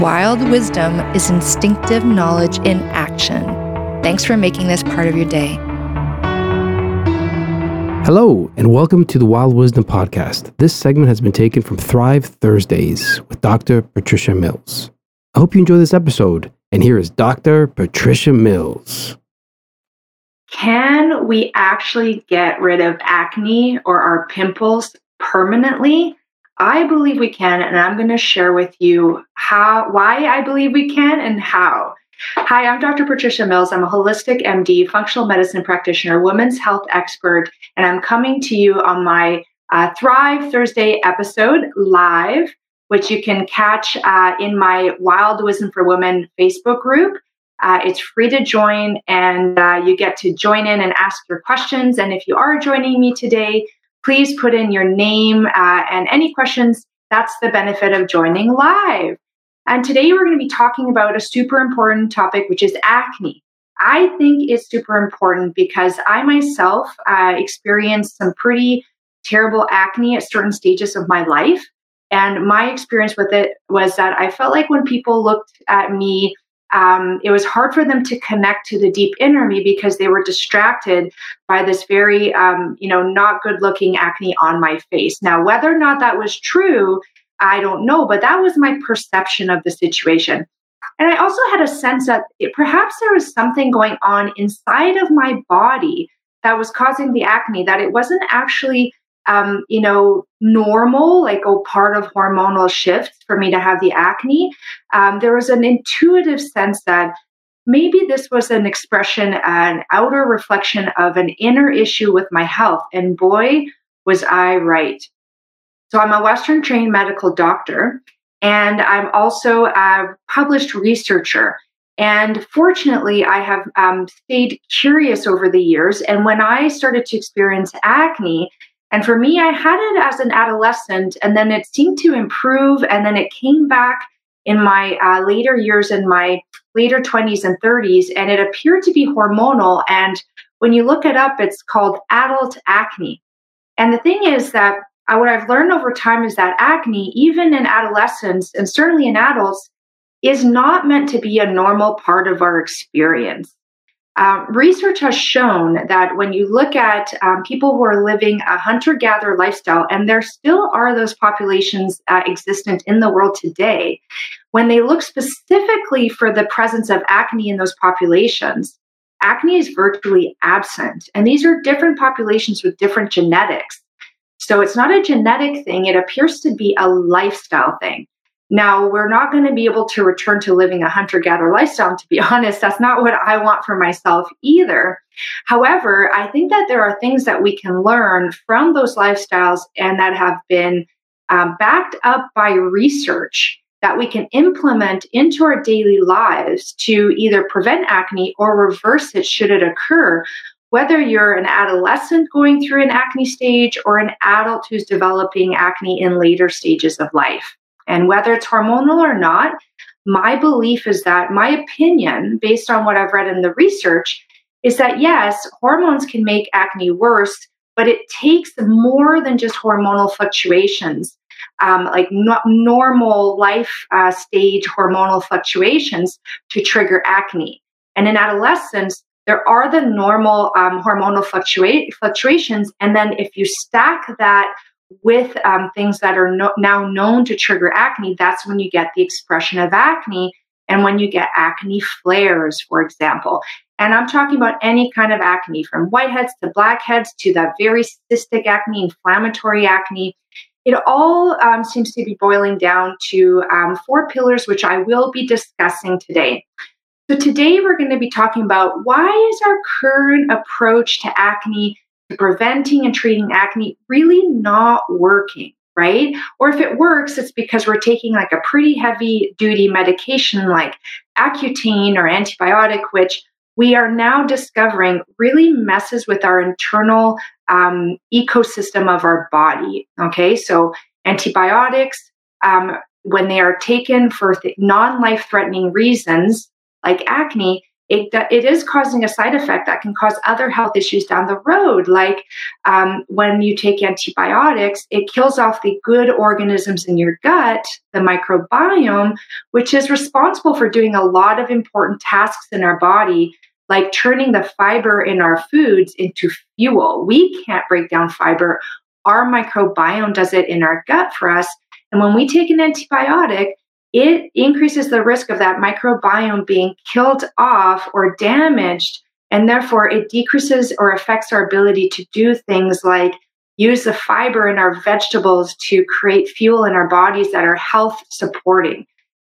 Wild wisdom is instinctive knowledge in action. Thanks for making this part of your day. Hello, and welcome to the Wild Wisdom Podcast. This segment has been taken from Thrive Thursdays with Dr. Patricia Mills. I hope you enjoy this episode. And here is Dr. Patricia Mills. Can we actually get rid of acne or our pimples permanently? I believe we can, and I'm going to share with you how, why I believe we can, and how. Hi, I'm Dr. Patricia Mills. I'm a holistic MD, functional medicine practitioner, women's health expert, and I'm coming to you on my uh, Thrive Thursday episode live, which you can catch uh, in my Wild Wisdom for Women Facebook group. Uh, it's free to join, and uh, you get to join in and ask your questions. And if you are joining me today, please put in your name uh, and any questions. That's the benefit of joining live. And today we're going to be talking about a super important topic, which is acne. I think it's super important because I myself uh, experienced some pretty terrible acne at certain stages of my life. And my experience with it was that I felt like when people looked at me, um, it was hard for them to connect to the deep inner me because they were distracted by this very, um, you know, not good looking acne on my face. Now, whether or not that was true I don't know, but that was my perception of the situation. And I also had a sense that it, perhaps there was something going on inside of my body that was causing the acne, that it wasn't actually, um, you know, normal, like a part of hormonal shifts for me to have the acne. Um, there was an intuitive sense that maybe this was an expression, an outer reflection of an inner issue with my health. And boy, was I right. So I'm a Western trained medical doctor, and I'm also a published researcher. And fortunately, I have um, stayed curious over the years. And when I started to experience acne, and for me, I had it as an adolescent, and then it seemed to improve, and then it came back in my uh, later years, in my later 20s and 30s, and it appeared to be hormonal. And when you look it up, it's called adult acne. And the thing is that uh, what I've learned over time is that acne, even in adolescents and certainly in adults, is not meant to be a normal part of our experience. Um, research has shown that when you look at um, people who are living a hunter gatherer lifestyle, and there still are those populations uh, existent in the world today, when they look specifically for the presence of acne in those populations, acne is virtually absent. And these are different populations with different genetics. So it's not a genetic thing, it appears to be a lifestyle thing. Now, we're not going to be able to return to living a hunter gatherer lifestyle. To be honest, that's not what I want for myself either. However, I think that there are things that we can learn from those lifestyles and that have been um, backed up by research that we can implement into our daily lives to either prevent acne or reverse it should it occur whether you're an adolescent going through an acne stage or an adult who's developing acne in later stages of life. And whether it's hormonal or not, my belief is that my opinion, based on what I've read in the research, is that yes, hormones can make acne worse, but it takes more than just hormonal fluctuations, um, like no- normal life uh, stage hormonal fluctuations to trigger acne. And in adolescence, there are the normal um, hormonal fluctuate, fluctuations. And then if you stack that with um, things that are no, now known to trigger acne, that's when you get the expression of acne and when you get acne flares, for example. And I'm talking about any kind of acne from whiteheads to blackheads to that very cystic acne, inflammatory acne. It all um, seems to be boiling down to um, four pillars, which I will be discussing today. So, today we're going to be talking about why is our current approach to acne, preventing and treating acne, really not working, right? Or if it works, it's because we're taking like a pretty heavy duty medication like Accutane or antibiotic, which we are now discovering really messes with our internal um, ecosystem of our body. Okay, so antibiotics, um, when they are taken for th- non life threatening reasons like acne, it, it is causing a side effect that can cause other health issues down the road. Like um, when you take antibiotics, it kills off the good organisms in your gut, the microbiome, which is responsible for doing a lot of important tasks in our body, like turning the fiber in our foods into fuel. We can't break down fiber. Our microbiome does it in our gut for us. And when we take an antibiotic, it increases the risk of that microbiome being killed off or damaged. And therefore, it decreases or affects our ability to do things like use the fiber in our vegetables to create fuel in our bodies that are health supporting.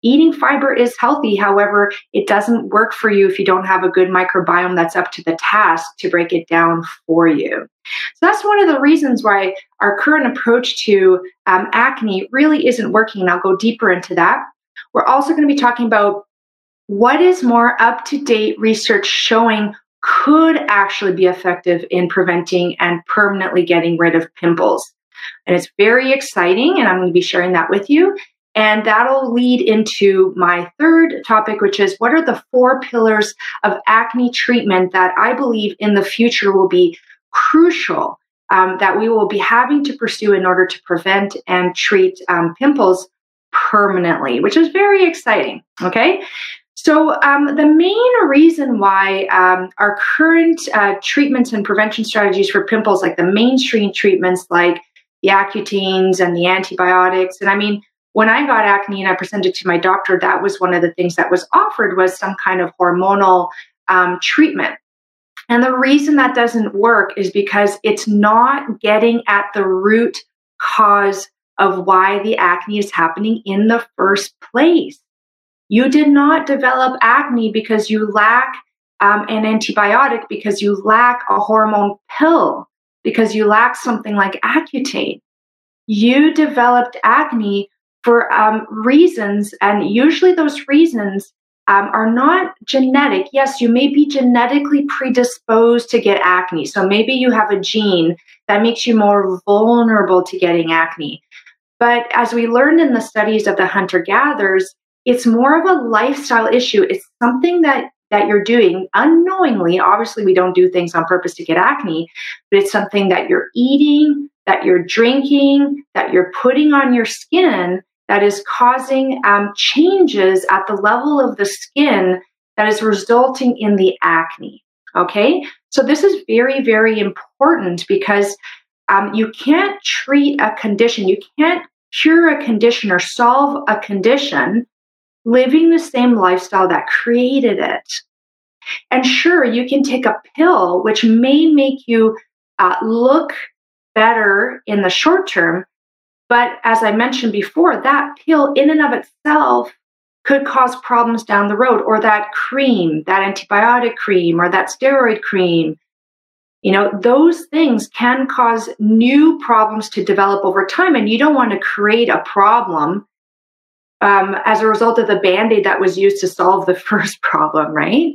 Eating fiber is healthy. However, it doesn't work for you if you don't have a good microbiome that's up to the task to break it down for you. So that's one of the reasons why our current approach to um, acne really isn't working. And I'll go deeper into that. We're also going to be talking about what is more up to date research showing could actually be effective in preventing and permanently getting rid of pimples. And it's very exciting, and I'm going to be sharing that with you. And that'll lead into my third topic, which is what are the four pillars of acne treatment that I believe in the future will be crucial um, that we will be having to pursue in order to prevent and treat um, pimples permanently, which is very exciting. Okay. So, um, the main reason why um, our current uh, treatments and prevention strategies for pimples, like the mainstream treatments like the Accutanes and the antibiotics, and I mean, when I got acne and I presented to my doctor, that was one of the things that was offered was some kind of hormonal um, treatment. And the reason that doesn't work is because it's not getting at the root cause of why the acne is happening in the first place. You did not develop acne because you lack um, an antibiotic, because you lack a hormone pill, because you lack something like Accutane. You developed acne for um, reasons, and usually those reasons um, are not genetic. Yes, you may be genetically predisposed to get acne. So maybe you have a gene that makes you more vulnerable to getting acne. But as we learned in the studies of the hunter gatherers, it's more of a lifestyle issue. It's something that that you're doing unknowingly. Obviously, we don't do things on purpose to get acne, but it's something that you're eating, that you're drinking, that you're putting on your skin that is causing um, changes at the level of the skin that is resulting in the acne. Okay, so this is very, very important because um, you can't treat a condition, you can't cure a condition or solve a condition living the same lifestyle that created it. And sure, you can take a pill, which may make you uh, look better in the short term. But as I mentioned before, that pill in and of itself could cause problems down the road, or that cream, that antibiotic cream, or that steroid cream you know, those things can cause new problems to develop over time, and you don't want to create a problem um, as a result of the band aid that was used to solve the first problem, right?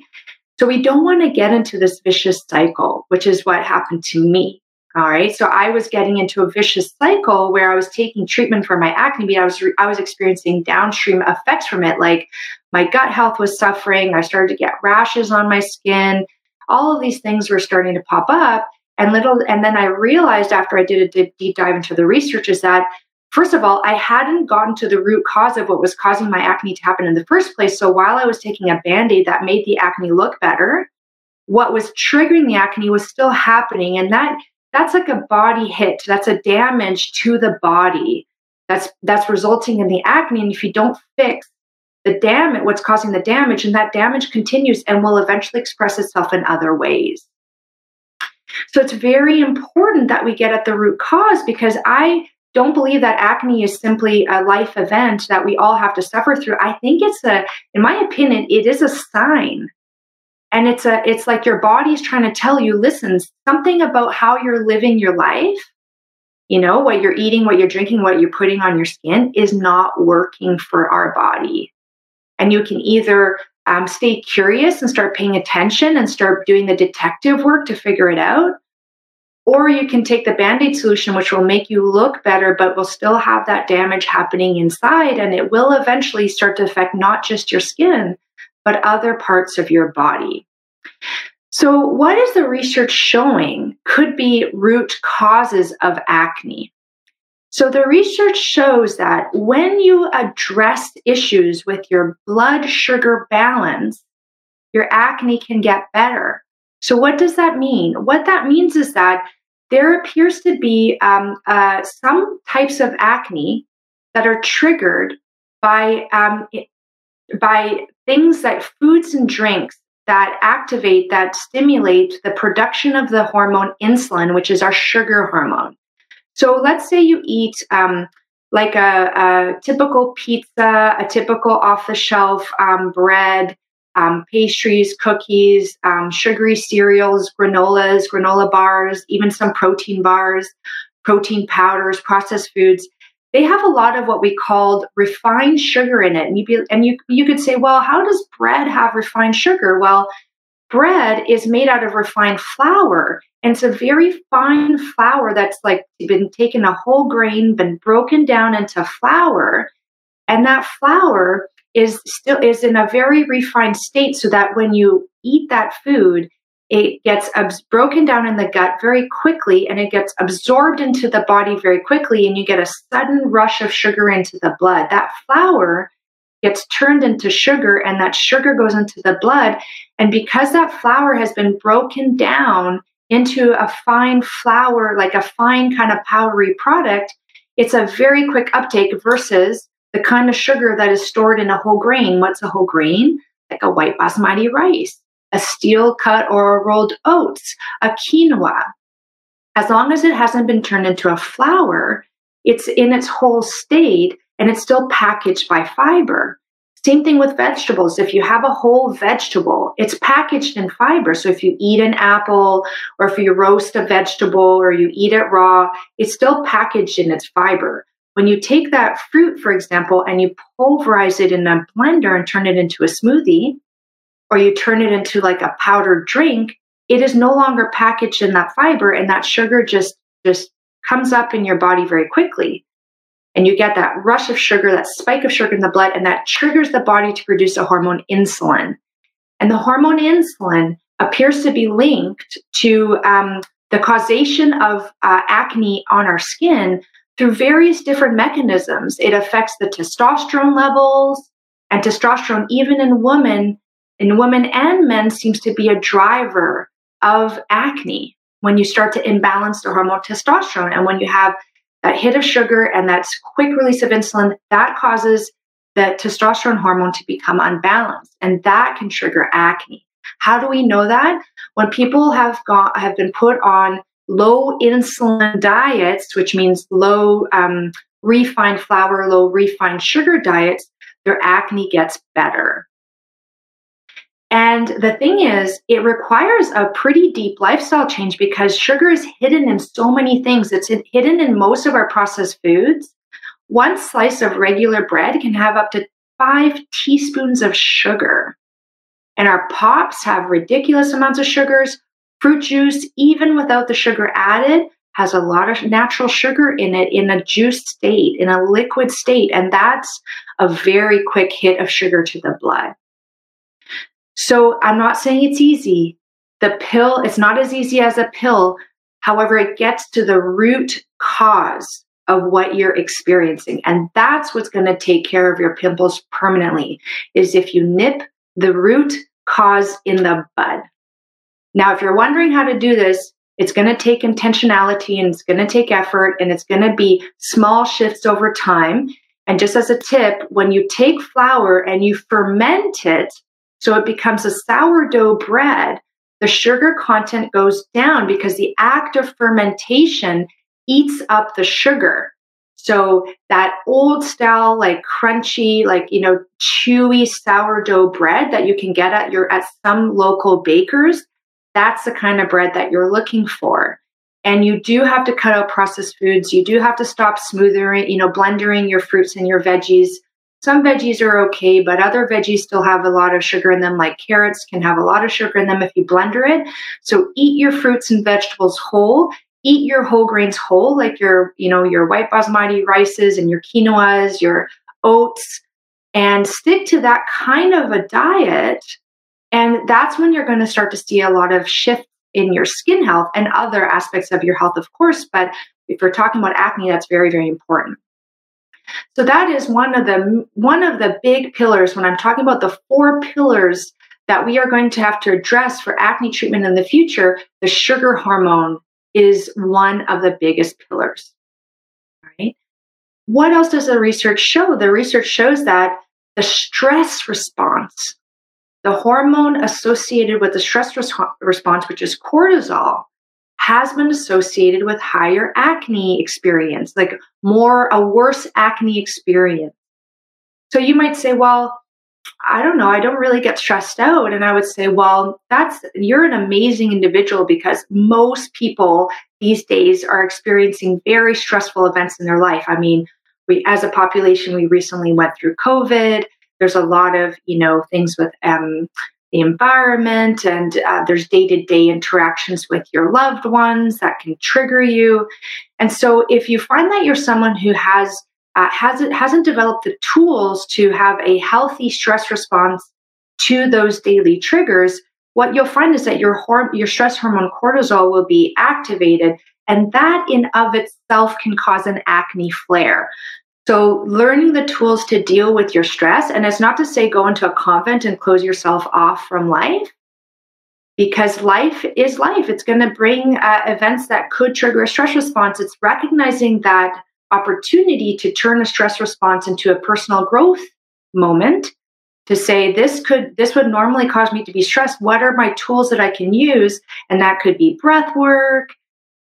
So we don't want to get into this vicious cycle, which is what happened to me. All right. So I was getting into a vicious cycle where I was taking treatment for my acne, but I was I was experiencing downstream effects from it. Like my gut health was suffering. I started to get rashes on my skin all of these things were starting to pop up and little and then i realized after i did a deep dive into the research is that first of all i hadn't gotten to the root cause of what was causing my acne to happen in the first place so while i was taking a band-aid that made the acne look better what was triggering the acne was still happening and that that's like a body hit that's a damage to the body that's that's resulting in the acne and if you don't fix the damage, what's causing the damage, and that damage continues and will eventually express itself in other ways. So it's very important that we get at the root cause because I don't believe that acne is simply a life event that we all have to suffer through. I think it's a, in my opinion, it is a sign. And it's a it's like your body's trying to tell you, listen, something about how you're living your life you know, what you're eating, what you're drinking, what you're putting on your skin is not working for our body. And you can either um, stay curious and start paying attention and start doing the detective work to figure it out. Or you can take the band aid solution, which will make you look better, but will still have that damage happening inside. And it will eventually start to affect not just your skin, but other parts of your body. So, what is the research showing could be root causes of acne? So, the research shows that when you address issues with your blood sugar balance, your acne can get better. So, what does that mean? What that means is that there appears to be um, uh, some types of acne that are triggered by um, by things like foods and drinks that activate, that stimulate the production of the hormone insulin, which is our sugar hormone. So let's say you eat um, like a, a, typical pizza, a typical off the shelf um, bread, um, pastries, cookies, um, sugary cereals, granolas, granola bars, even some protein bars, protein powders, processed foods they have a lot of what we called refined sugar in it. And you be, and you you could say, well, how does bread have refined sugar? Well, bread is made out of refined flour, and it's a very fine flour that's like been taken a whole grain, been broken down into flour, and that flour is still is in a very refined state so that when you eat that food it gets abs- broken down in the gut very quickly and it gets absorbed into the body very quickly and you get a sudden rush of sugar into the blood. That flour gets turned into sugar and that sugar goes into the blood. And because that flour has been broken down into a fine flour like a fine kind of powdery product it's a very quick uptake versus the kind of sugar that is stored in a whole grain. What's a whole grain? Like a white basmati rice a steel cut or a rolled oats, a quinoa. As long as it hasn't been turned into a flour, it's in its whole state and it's still packaged by fiber. Same thing with vegetables. If you have a whole vegetable, it's packaged in fiber. So if you eat an apple or if you roast a vegetable or you eat it raw, it's still packaged in its fiber. When you take that fruit, for example, and you pulverize it in a blender and turn it into a smoothie, or you turn it into like a powdered drink, it is no longer packaged in that fiber and that sugar just just comes up in your body very quickly. And you get that rush of sugar, that spike of sugar in the blood, and that triggers the body to produce a hormone insulin. And the hormone insulin appears to be linked to um, the causation of uh, acne on our skin through various different mechanisms. It affects the testosterone levels, and testosterone, even in women, in women and men seems to be a driver of acne when you start to imbalance the hormone testosterone. And when you have that hit of sugar and that quick release of insulin that causes the testosterone hormone to become unbalanced and that can trigger acne. How do we know that? When people have got have been put on low insulin diets which means low um, refined flour low refined sugar diets their acne gets better and the thing is, it requires a pretty deep lifestyle change because sugar is hidden in so many things. It's hidden in most of our processed foods. One slice of regular bread can have up to five teaspoons of sugar. And our pops have ridiculous amounts of sugars. Fruit juice, even without the sugar added, has a lot of natural sugar in it in a juice state, in a liquid state. And that's a very quick hit of sugar to the blood. So I'm not saying it's easy. The pill, it's not as easy as a pill. However, it gets to the root cause of what you're experiencing. And that's what's going to take care of your pimples permanently is if you nip the root cause in the bud. Now, if you're wondering how to do this, it's going to take intentionality and it's going to take effort and it's going to be small shifts over time. And just as a tip, when you take flour and you ferment it, so it becomes a sourdough bread. The sugar content goes down because the act of fermentation eats up the sugar. So that old style, like crunchy, like, you know, chewy sourdough bread that you can get at your, at some local bakers, that's the kind of bread that you're looking for. And you do have to cut out processed foods. You do have to stop smoothing, you know, blendering your fruits and your veggies. Some veggies are okay, but other veggies still have a lot of sugar in them, like carrots can have a lot of sugar in them if you blender it. So eat your fruits and vegetables whole. Eat your whole grains whole, like your, you know, your white basmati rices and your quinoas, your oats, and stick to that kind of a diet. And that's when you're going to start to see a lot of shift in your skin health and other aspects of your health, of course. But if we're talking about acne, that's very, very important. So that is one of the one of the big pillars when I'm talking about the four pillars that we are going to have to address for acne treatment in the future. The sugar hormone is one of the biggest pillars. Right? What else does the research show? The research shows that the stress response, the hormone associated with the stress res- response, which is cortisol, has been associated with higher acne experience, like more, a worse acne experience. So you might say, well, I don't know, I don't really get stressed out. And I would say, well, that's, you're an amazing individual because most people these days are experiencing very stressful events in their life. I mean, we, as a population, we recently went through COVID. There's a lot of, you know, things with um, the environment and uh, there's day-to-day interactions with your loved ones that can trigger you. And so if you find that you're someone who has uh, hasn't hasn't developed the tools to have a healthy stress response to those daily triggers what you'll find is that your your stress hormone cortisol will be activated and that in of itself can cause an acne flare so, learning the tools to deal with your stress, and it's not to say go into a convent and close yourself off from life, because life is life. It's going to bring uh, events that could trigger a stress response. It's recognizing that opportunity to turn a stress response into a personal growth moment to say this could this would normally cause me to be stressed what are my tools that i can use and that could be breath work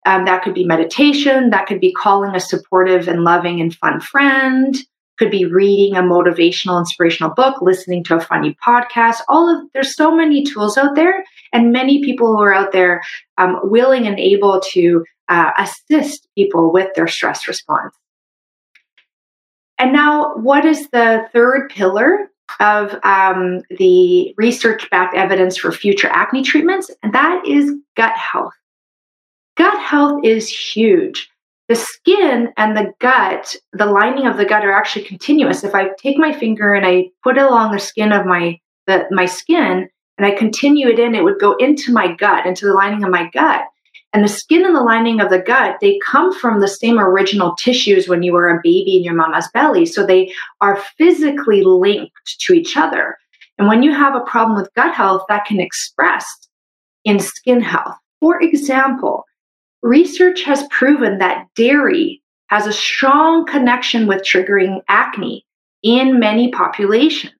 um, that could be meditation, that could be calling a supportive and loving and fun friend, could be reading a motivational, inspirational book, listening to a funny podcast. All of there's so many tools out there, and many people who are out there um, willing and able to uh, assist people with their stress response. And now, what is the third pillar of um, the research backed evidence for future acne treatments? And that is gut health. Gut health is huge. The skin and the gut, the lining of the gut are actually continuous. If I take my finger and I put it along the skin of my the, my skin and I continue it in, it would go into my gut, into the lining of my gut. And the skin and the lining of the gut, they come from the same original tissues when you were a baby in your mama's belly. So they are physically linked to each other. And when you have a problem with gut health, that can express in skin health. For example, research has proven that dairy has a strong connection with triggering acne in many populations.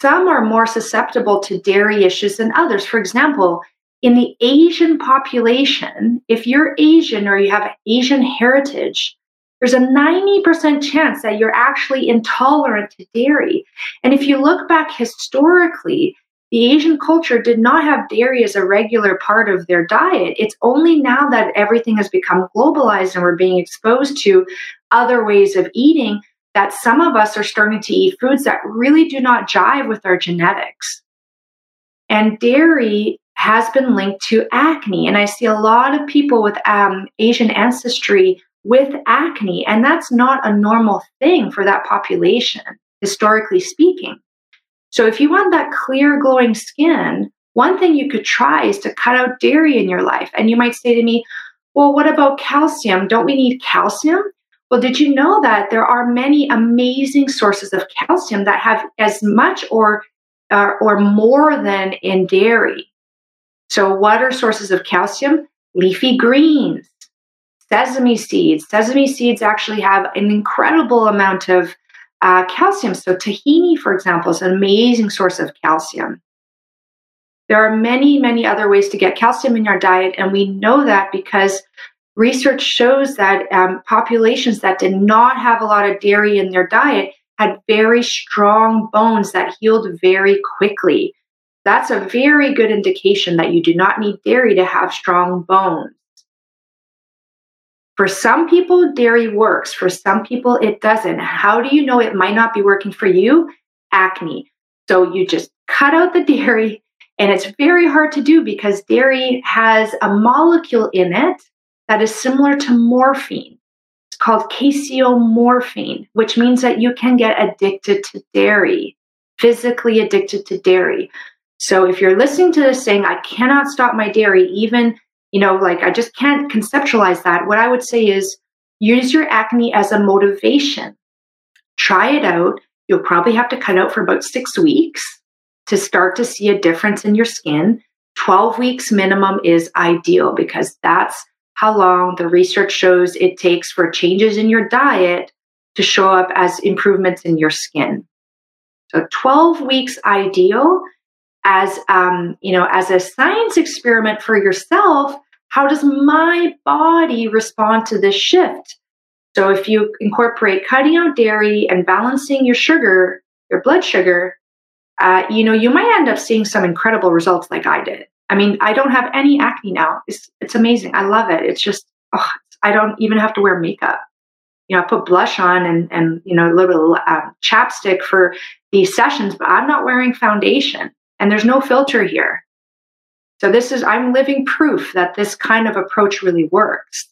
Some are more susceptible to dairy issues than others. For example, in the Asian population, if you're Asian or you have Asian heritage, there's a 90% chance that you're actually intolerant to dairy. And if you look back historically, the Asian culture did not have dairy as a regular part of their diet. It's only now that everything has become globalized and we're being exposed to other ways of eating that some of us are starting to eat foods that really do not jive with our genetics. And dairy has been linked to acne. And I see a lot of people with um, Asian ancestry with acne, and that's not a normal thing for that population, historically speaking. So if you want that clear, glowing skin, one thing you could try is to cut out dairy in your life. And you might say to me, well, what about calcium? Don't we need calcium? Well, did you know that there are many amazing sources of calcium that have as much or uh, or more than in dairy? So, what are sources of calcium? Leafy greens, sesame seeds. Sesame seeds actually have an incredible amount of uh, calcium. So, tahini, for example, is an amazing source of calcium. There are many, many other ways to get calcium in your diet, and we know that because research shows that um, populations that did not have a lot of dairy in their diet had very strong bones that healed very quickly. That's a very good indication that you do not need dairy to have strong bones. For some people, dairy works. For some people, it doesn't. How do you know it might not be working for you? Acne. So you just cut out the dairy, and it's very hard to do because dairy has a molecule in it that is similar to morphine. It's called caseomorphine, which means that you can get addicted to dairy, physically addicted to dairy. So if you're listening to this saying, I cannot stop my dairy, even you know, like I just can't conceptualize that. What I would say is use your acne as a motivation. Try it out. You'll probably have to cut out for about six weeks to start to see a difference in your skin. 12 weeks minimum is ideal because that's how long the research shows it takes for changes in your diet to show up as improvements in your skin. So 12 weeks ideal as um, you know as a science experiment for yourself how does my body respond to this shift? So if you incorporate cutting out dairy and balancing your sugar your blood sugar uh, you know you might end up seeing some incredible results like i did. I mean i don't have any acne now. It's, it's amazing. I love it. It's just oh, i don't even have to wear makeup. You know, I put blush on and and you know a little uh, chapstick for these sessions, but I'm not wearing foundation. And there's no filter here. So this is, I'm living proof that this kind of approach really works.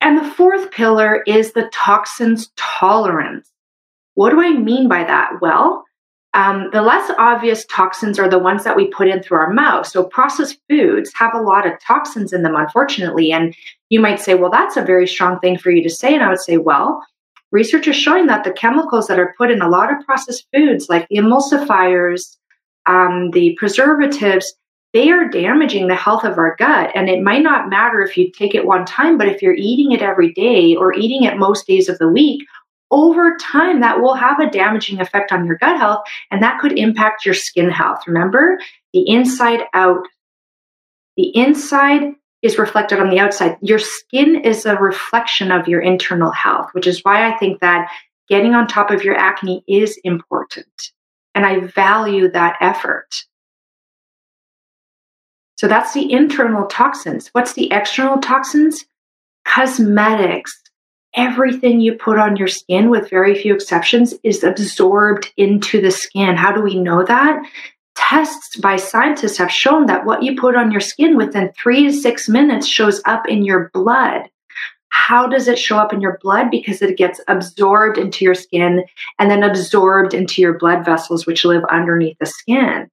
And the fourth pillar is the toxins tolerance. What do I mean by that? Well, um, the less obvious toxins are the ones that we put in through our mouth. So processed foods have a lot of toxins in them, unfortunately. And you might say, well, that's a very strong thing for you to say. And I would say, well, research is showing that the chemicals that are put in a lot of processed foods, like the emulsifiers, um, the preservatives, they are damaging the health of our gut. And it might not matter if you take it one time, but if you're eating it every day or eating it most days of the week, over time, that will have a damaging effect on your gut health and that could impact your skin health. Remember, the inside out. The inside is reflected on the outside. Your skin is a reflection of your internal health, which is why I think that getting on top of your acne is important. And I value that effort. So that's the internal toxins. What's the external toxins? Cosmetics. Everything you put on your skin, with very few exceptions, is absorbed into the skin. How do we know that? Tests by scientists have shown that what you put on your skin within three to six minutes shows up in your blood. How does it show up in your blood? Because it gets absorbed into your skin and then absorbed into your blood vessels, which live underneath the skin.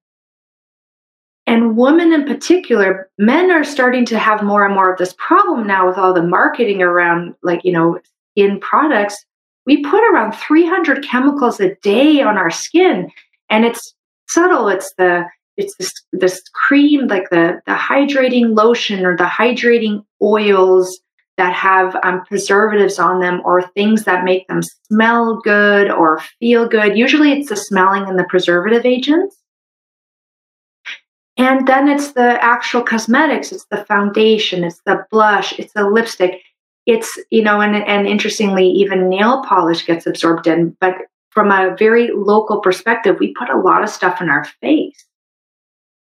And women in particular, men are starting to have more and more of this problem now with all the marketing around, like, you know, skin products. We put around 300 chemicals a day on our skin, and it's subtle. It's the it's this this cream, like the the hydrating lotion or the hydrating oils that have um, preservatives on them or things that make them smell good or feel good. Usually it's the smelling and the preservative agents. And then it's the actual cosmetics, it's the foundation, it's the blush, it's the lipstick. It's, you know, and, and interestingly, even nail polish gets absorbed in. But from a very local perspective, we put a lot of stuff in our face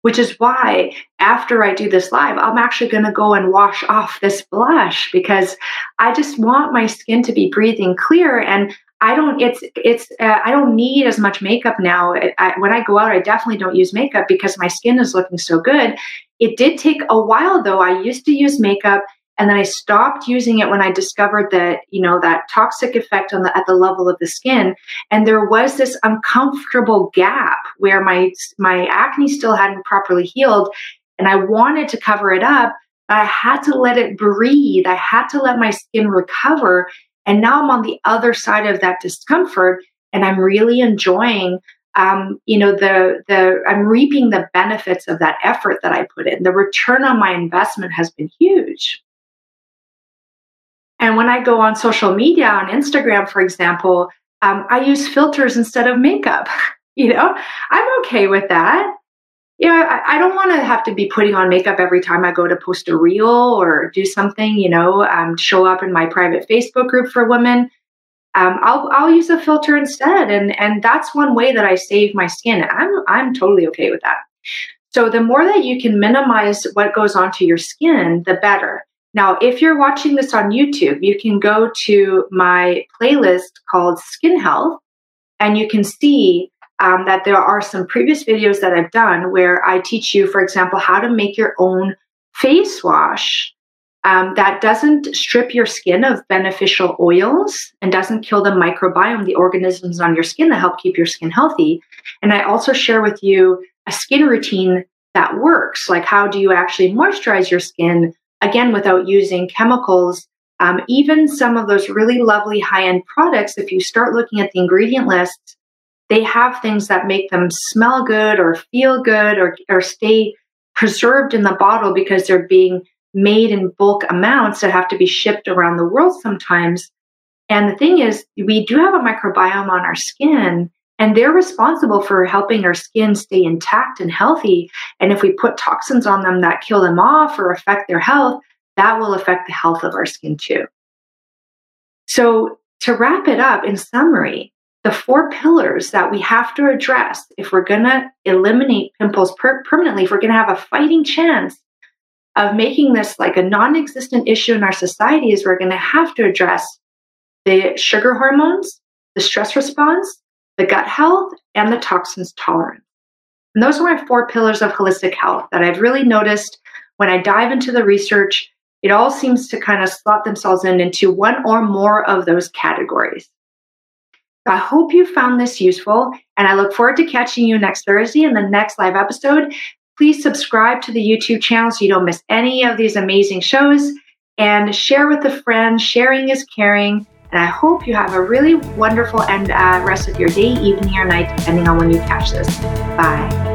which is why after I do this live, I'm actually going to go and wash off this blush because I just want my skin to be breathing clear and I don't it's it's uh, I don't need as much makeup now. I, when I go out, I definitely don't use makeup because my skin is looking so good. It did take a while though. I used to use makeup and then I stopped using it when I discovered that, you know, that toxic effect on the at the level of the skin. And there was this uncomfortable gap where my my acne still hadn't properly healed. And I wanted to cover it up, but I had to let it breathe. I had to let my skin recover. And now I'm on the other side of that discomfort and I'm really enjoying um, you know the the i'm reaping the benefits of that effort that i put in the return on my investment has been huge and when I go on social media, on Instagram, for example, um, I use filters instead of makeup. you know, I'm okay with that. Yeah, I, I don't want to have to be putting on makeup every time I go to post a reel or do something, you know, um, show up in my private Facebook group for women. Um, I'll I'll use a filter instead, and and that's one way that I save my skin. I'm I'm totally okay with that. So the more that you can minimize what goes onto your skin, the better. Now, if you're watching this on YouTube, you can go to my playlist called Skin Health, and you can see um, that there are some previous videos that I've done where I teach you, for example, how to make your own face wash um, that doesn't strip your skin of beneficial oils and doesn't kill the microbiome, the organisms on your skin that help keep your skin healthy. And I also share with you a skin routine that works. Like, how do you actually moisturize your skin, again, without using chemicals? Um, even some of those really lovely high end products, if you start looking at the ingredient list, they have things that make them smell good or feel good or, or stay preserved in the bottle because they're being made in bulk amounts that have to be shipped around the world sometimes. And the thing is, we do have a microbiome on our skin, and they're responsible for helping our skin stay intact and healthy. And if we put toxins on them that kill them off or affect their health, that will affect the health of our skin too. So, to wrap it up in summary, the four pillars that we have to address if we're going to eliminate pimples per- permanently, if we're going to have a fighting chance of making this like a non existent issue in our society, is we're going to have to address the sugar hormones, the stress response, the gut health, and the toxins tolerance. And those are my four pillars of holistic health that I've really noticed when I dive into the research. It all seems to kind of slot themselves in into one or more of those categories. I hope you found this useful, and I look forward to catching you next Thursday in the next live episode. Please subscribe to the YouTube channel so you don't miss any of these amazing shows and share with a friend. Sharing is caring. And I hope you have a really wonderful end uh, rest of your day, evening, or night, depending on when you catch this. Bye.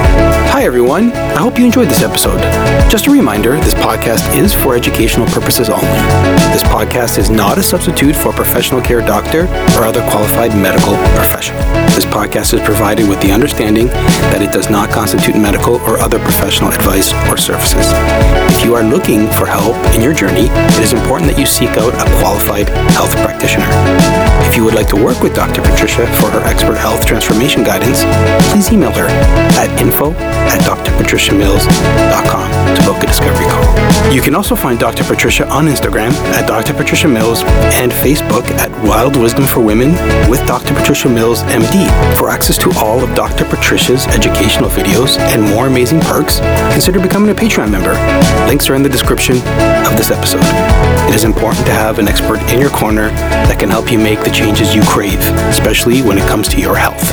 Hi, everyone. I hope you enjoyed this episode. Just a reminder this podcast is for educational purposes only. This podcast is not a substitute for a professional care doctor or other qualified medical professional. This podcast is provided with the understanding that it does not constitute medical or other professional advice or services. If you are looking for help in your journey, it is important that you seek out a qualified health practitioner. If you would like to work with Dr. Patricia for her expert health transformation guidance, please email her at info at drpatriciamills.com to book a discovery call. You can also find Dr. Patricia on Instagram at Dr. Patricia Mills and Facebook at Wild Wisdom for Women with Dr. Patricia Mills MD. For access to all of Dr. Patricia's educational videos and more amazing perks, consider becoming a Patreon member. Links are in the description of this episode. It is important to have an expert in your corner that can help you make the changes you crave, especially when it comes to your health.